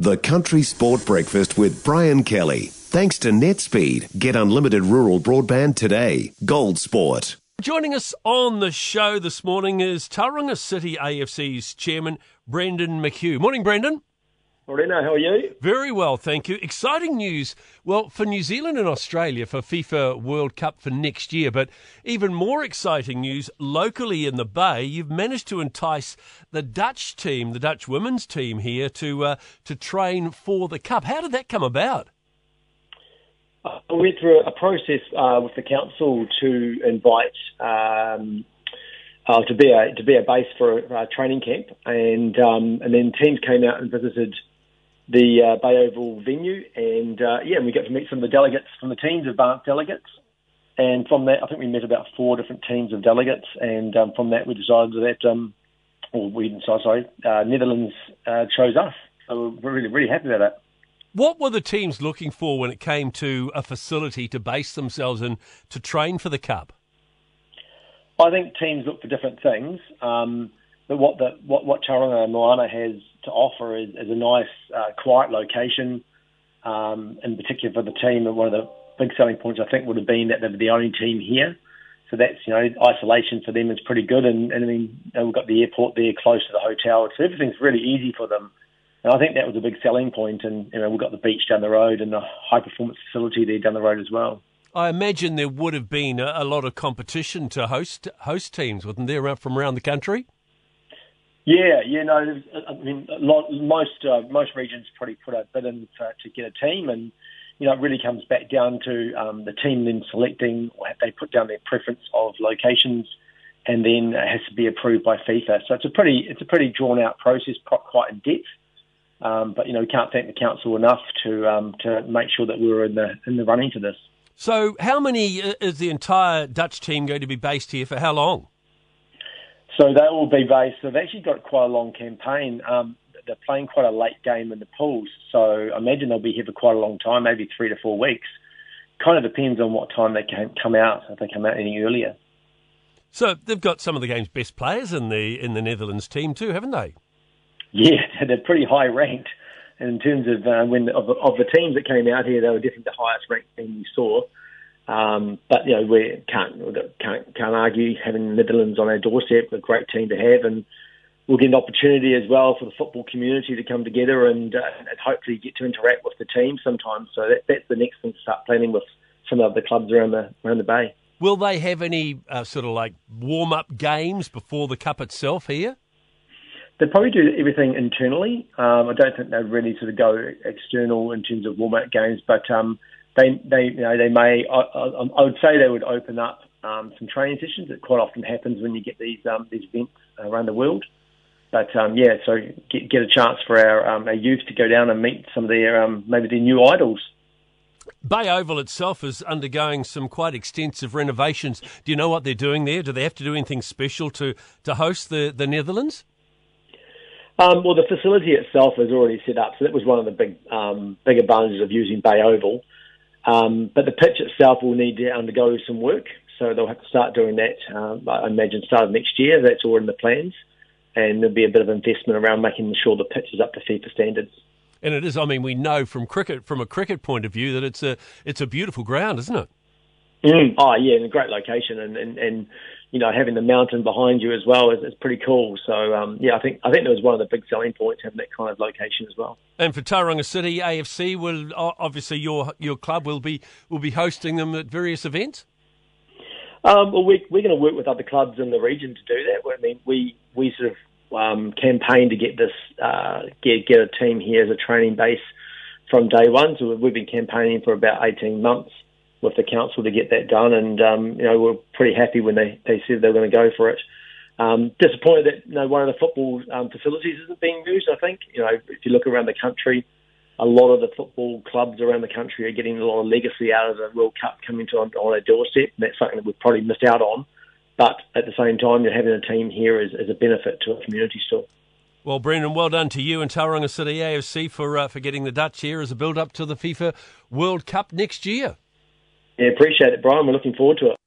The Country Sport Breakfast with Brian Kelly. Thanks to NetSpeed. Get unlimited rural broadband today. Gold Sport. Joining us on the show this morning is Tauranga City AFC's chairman, Brendon McHugh. Morning, Brendon. Morena, how are you? Very well, thank you. Exciting news, well, for New Zealand and Australia for FIFA World Cup for next year, but even more exciting news locally in the Bay. You've managed to entice the Dutch team, the Dutch women's team here, to uh, to train for the Cup. How did that come about? I went through a process uh, with the council to invite um, uh, to be a to be a base for a, a training camp, and um, and then teams came out and visited the uh, Bay Oval venue, and uh, yeah, and we got to meet some of the delegates from the teams, advanced delegates, and from that, I think we met about four different teams of delegates, and um, from that, we decided that, um, or we decided, sorry, uh, Netherlands uh, chose us. So we're really, really happy about that. What were the teams looking for when it came to a facility to base themselves in to train for the Cup? I think teams look for different things. Um, but what the what what Tauranga and Moana has to offer is, is a nice, uh, quiet location. Um, in particular for the team, and one of the big selling points I think would have been that they're the only team here. So that's you know isolation for them is pretty good, and, and I mean we've got the airport there close to the hotel, so everything's really easy for them. And I think that was a big selling point. point, and you know we've got the beach down the road and the high performance facility there down the road as well. I imagine there would have been a, a lot of competition to host host teams, wasn't there, from around the country? Yeah, yeah, no. I mean, lot, most uh, most regions probably put a bid in to, to get a team, and you know, it really comes back down to um, the team then selecting. They put down their preference of locations, and then it has to be approved by FIFA. So it's a pretty it's a pretty drawn out process, quite in depth. Um, but you know, we can't thank the council enough to um, to make sure that we were in the in the running to this. So, how many uh, is the entire Dutch team going to be based here for? How long? So they will be based. They've actually got quite a long campaign. Um, they're playing quite a late game in the pools, so I imagine they'll be here for quite a long time, maybe three to four weeks. Kind of depends on what time they can come out. If they come out any earlier. So they've got some of the game's best players in the in the Netherlands team too, haven't they? Yeah, they're pretty high ranked. in terms of uh, when of, of the teams that came out here, they were definitely the highest ranked team we saw. Um, but you know we can't can't can't argue having the Netherlands on our doorstep, a great team to have, and we'll get an opportunity as well for the football community to come together and, uh, and hopefully get to interact with the team sometimes. So that, that's the next thing to start planning with some of the clubs around the around the bay. Will they have any uh, sort of like warm up games before the cup itself here? They probably do everything internally. Um, I don't think they really sort of go external in terms of warm up games, but um, they they you know they may I, I, I would say they would open up um, some training sessions. It quite often happens when you get these um, these events around the world. But um, yeah, so get, get a chance for our, um, our youth to go down and meet some of their um, maybe their new idols. Bay Oval itself is undergoing some quite extensive renovations. Do you know what they're doing there? Do they have to do anything special to, to host the, the Netherlands? Um, well, the facility itself is already set up, so that was one of the big um, big advantages of using Bay Oval. Um, but the pitch itself will need to undergo some work, so they'll have to start doing that. Um, I imagine start of next year. That's all in the plans, and there'll be a bit of investment around making sure the pitch is up to FIFA standards. And it is. I mean, we know from cricket, from a cricket point of view, that it's a it's a beautiful ground, isn't it? Mm. Oh yeah, and a great location, and, and, and you know having the mountain behind you as well is, is pretty cool. So um, yeah, I think I think that was one of the big selling points having that kind of location as well. And for Tauranga City AFC, will obviously your your club will be will be hosting them at various events. Um, well, we, we're going to work with other clubs in the region to do that. I mean, we we sort of um, campaign to get this uh, get get a team here as a training base from day one. So we've been campaigning for about eighteen months with the council to get that done, and um, you know we're pretty happy when they, they said they were going to go for it. Um, disappointed that you know one of the football um, facilities isn't being used. I think you know if you look around the country, a lot of the football clubs around the country are getting a lot of legacy out of the World Cup coming to on, on their doorstep. And that's something that we've probably missed out on. But at the same time, you're having a team here is, is a benefit to a community still. Well, Brendon, well done to you and Tauranga City AFC for uh, for getting the Dutch here as a build up to the FIFA World Cup next year. Yeah, appreciate it, Brian. We're looking forward to it.